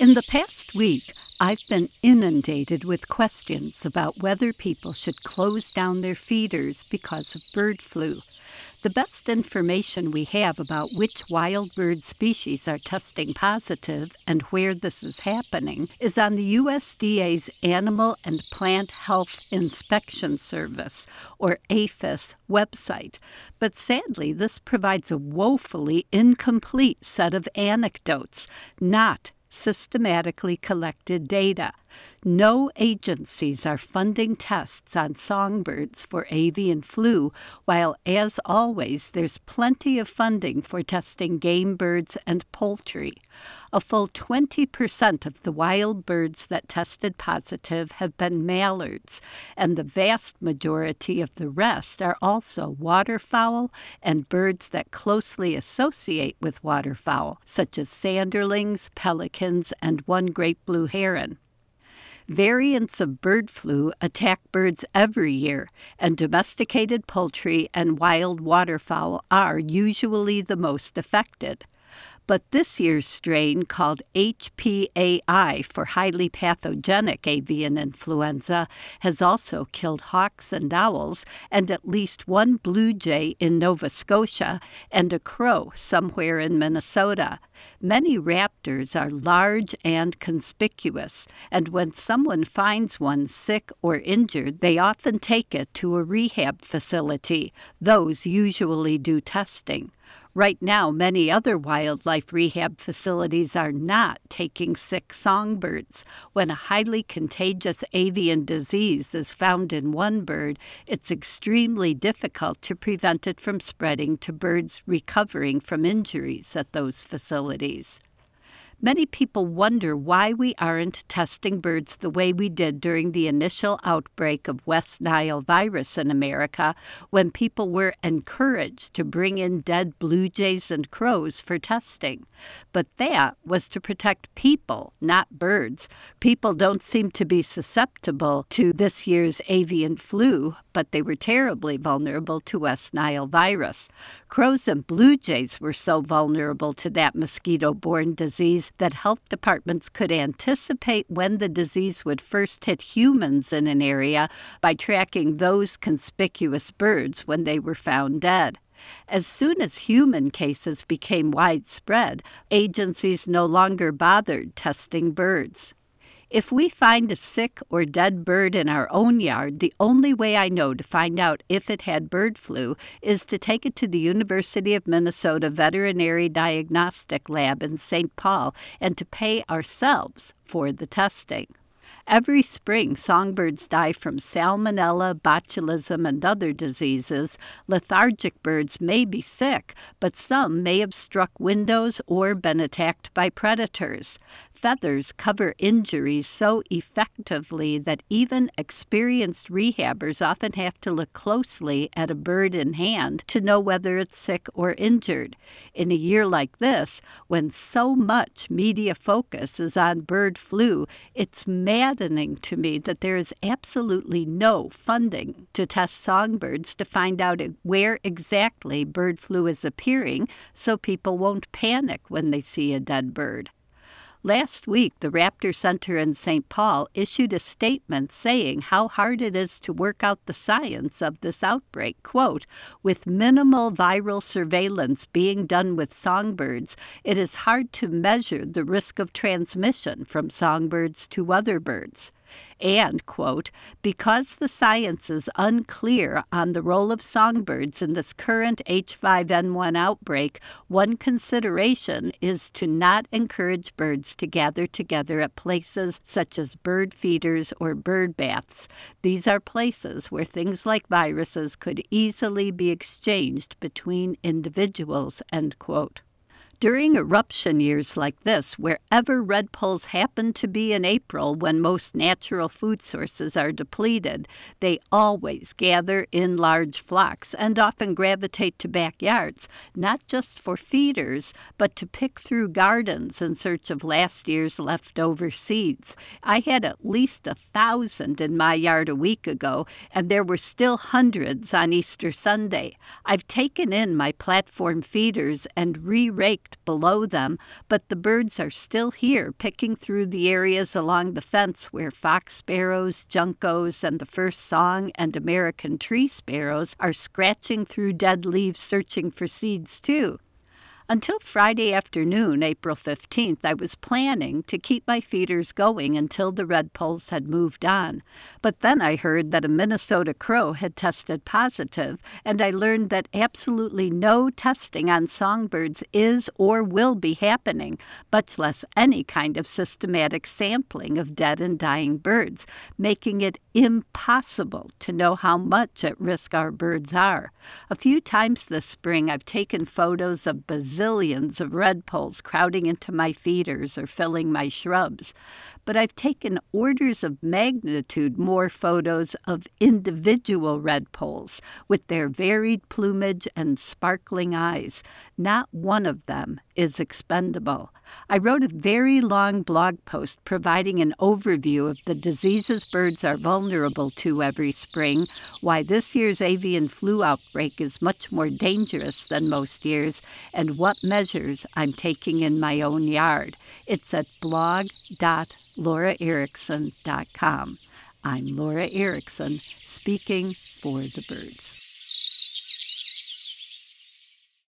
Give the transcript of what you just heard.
In the past week, I've been inundated with questions about whether people should close down their feeders because of bird flu. The best information we have about which wild bird species are testing positive and where this is happening is on the USDA's Animal and Plant Health Inspection Service, or APHIS, website. But sadly, this provides a woefully incomplete set of anecdotes, not systematically collected data. No agencies are funding tests on songbirds for avian flu, while, as always, there's plenty of funding for testing game birds and poultry. A full 20% of the wild birds that tested positive have been mallards, and the vast majority of the rest are also waterfowl and birds that closely associate with waterfowl, such as sanderlings, pelicans, and one great blue heron. Variants of bird flu attack birds every year, and domesticated poultry and wild waterfowl are usually the most affected. But this year's strain, called HPAI for highly pathogenic avian influenza, has also killed hawks and owls, and at least one blue jay in Nova Scotia and a crow somewhere in Minnesota. Many raptors are large and conspicuous, and when someone finds one sick or injured, they often take it to a rehab facility. Those usually do testing. Right now, many other wildlife rehab facilities are not taking sick songbirds. When a highly contagious avian disease is found in one bird, it's extremely difficult to prevent it from spreading to birds recovering from injuries at those facilities. Many people wonder why we aren't testing birds the way we did during the initial outbreak of West Nile virus in America, when people were encouraged to bring in dead blue jays and crows for testing. But that was to protect people, not birds. People don't seem to be susceptible to this year's avian flu, but they were terribly vulnerable to West Nile virus. Crows and blue jays were so vulnerable to that mosquito borne disease that health departments could anticipate when the disease would first hit humans in an area by tracking those conspicuous birds when they were found dead. As soon as human cases became widespread, agencies no longer bothered testing birds. If we find a sick or dead bird in our own yard, the only way I know to find out if it had bird flu is to take it to the University of Minnesota Veterinary Diagnostic Lab in St. Paul and to pay ourselves for the testing. Every spring, songbirds die from salmonella, botulism, and other diseases. Lethargic birds may be sick, but some may have struck windows or been attacked by predators feathers cover injuries so effectively that even experienced rehabbers often have to look closely at a bird in hand to know whether it's sick or injured. In a year like this, when so much media focus is on bird flu, it's maddening to me that there is absolutely no funding to test songbirds to find out where exactly bird flu is appearing so people won't panic when they see a dead bird. Last week, the Raptor Center in St. Paul issued a statement saying how hard it is to work out the science of this outbreak. Quote, with minimal viral surveillance being done with songbirds, it is hard to measure the risk of transmission from songbirds to other birds and, quote, because the science is unclear on the role of songbirds in this current H5N1 outbreak, one consideration is to not encourage birds to gather together at places such as bird feeders or bird baths. These are places where things like viruses could easily be exchanged between individuals, end quote. During eruption years like this, wherever redpolls happen to be in April when most natural food sources are depleted, they always gather in large flocks and often gravitate to backyards, not just for feeders, but to pick through gardens in search of last year's leftover seeds. I had at least a thousand in my yard a week ago, and there were still hundreds on Easter Sunday. I've taken in my platform feeders and re raked packed below them, but the birds are still here, picking through the areas along the fence where fox sparrows, juncos, and the first song and American tree sparrows are scratching through dead leaves searching for seeds, too. Until Friday afternoon, April 15th, I was planning to keep my feeders going until the redpolls had moved on. But then I heard that a Minnesota crow had tested positive, and I learned that absolutely no testing on songbirds is or will be happening, much less any kind of systematic sampling of dead and dying birds, making it impossible to know how much at risk our birds are. A few times this spring, I've taken photos of bazillions zillions of redpolls crowding into my feeders or filling my shrubs, but I've taken orders of magnitude more photos of individual redpolls with their varied plumage and sparkling eyes. Not one of them is expendable. I wrote a very long blog post providing an overview of the diseases birds are vulnerable to every spring, why this year's avian flu outbreak is much more dangerous than most years, and what measures I'm taking in my own yard. It's at blog.lauraerickson.com. I'm Laura Erickson, speaking for the birds.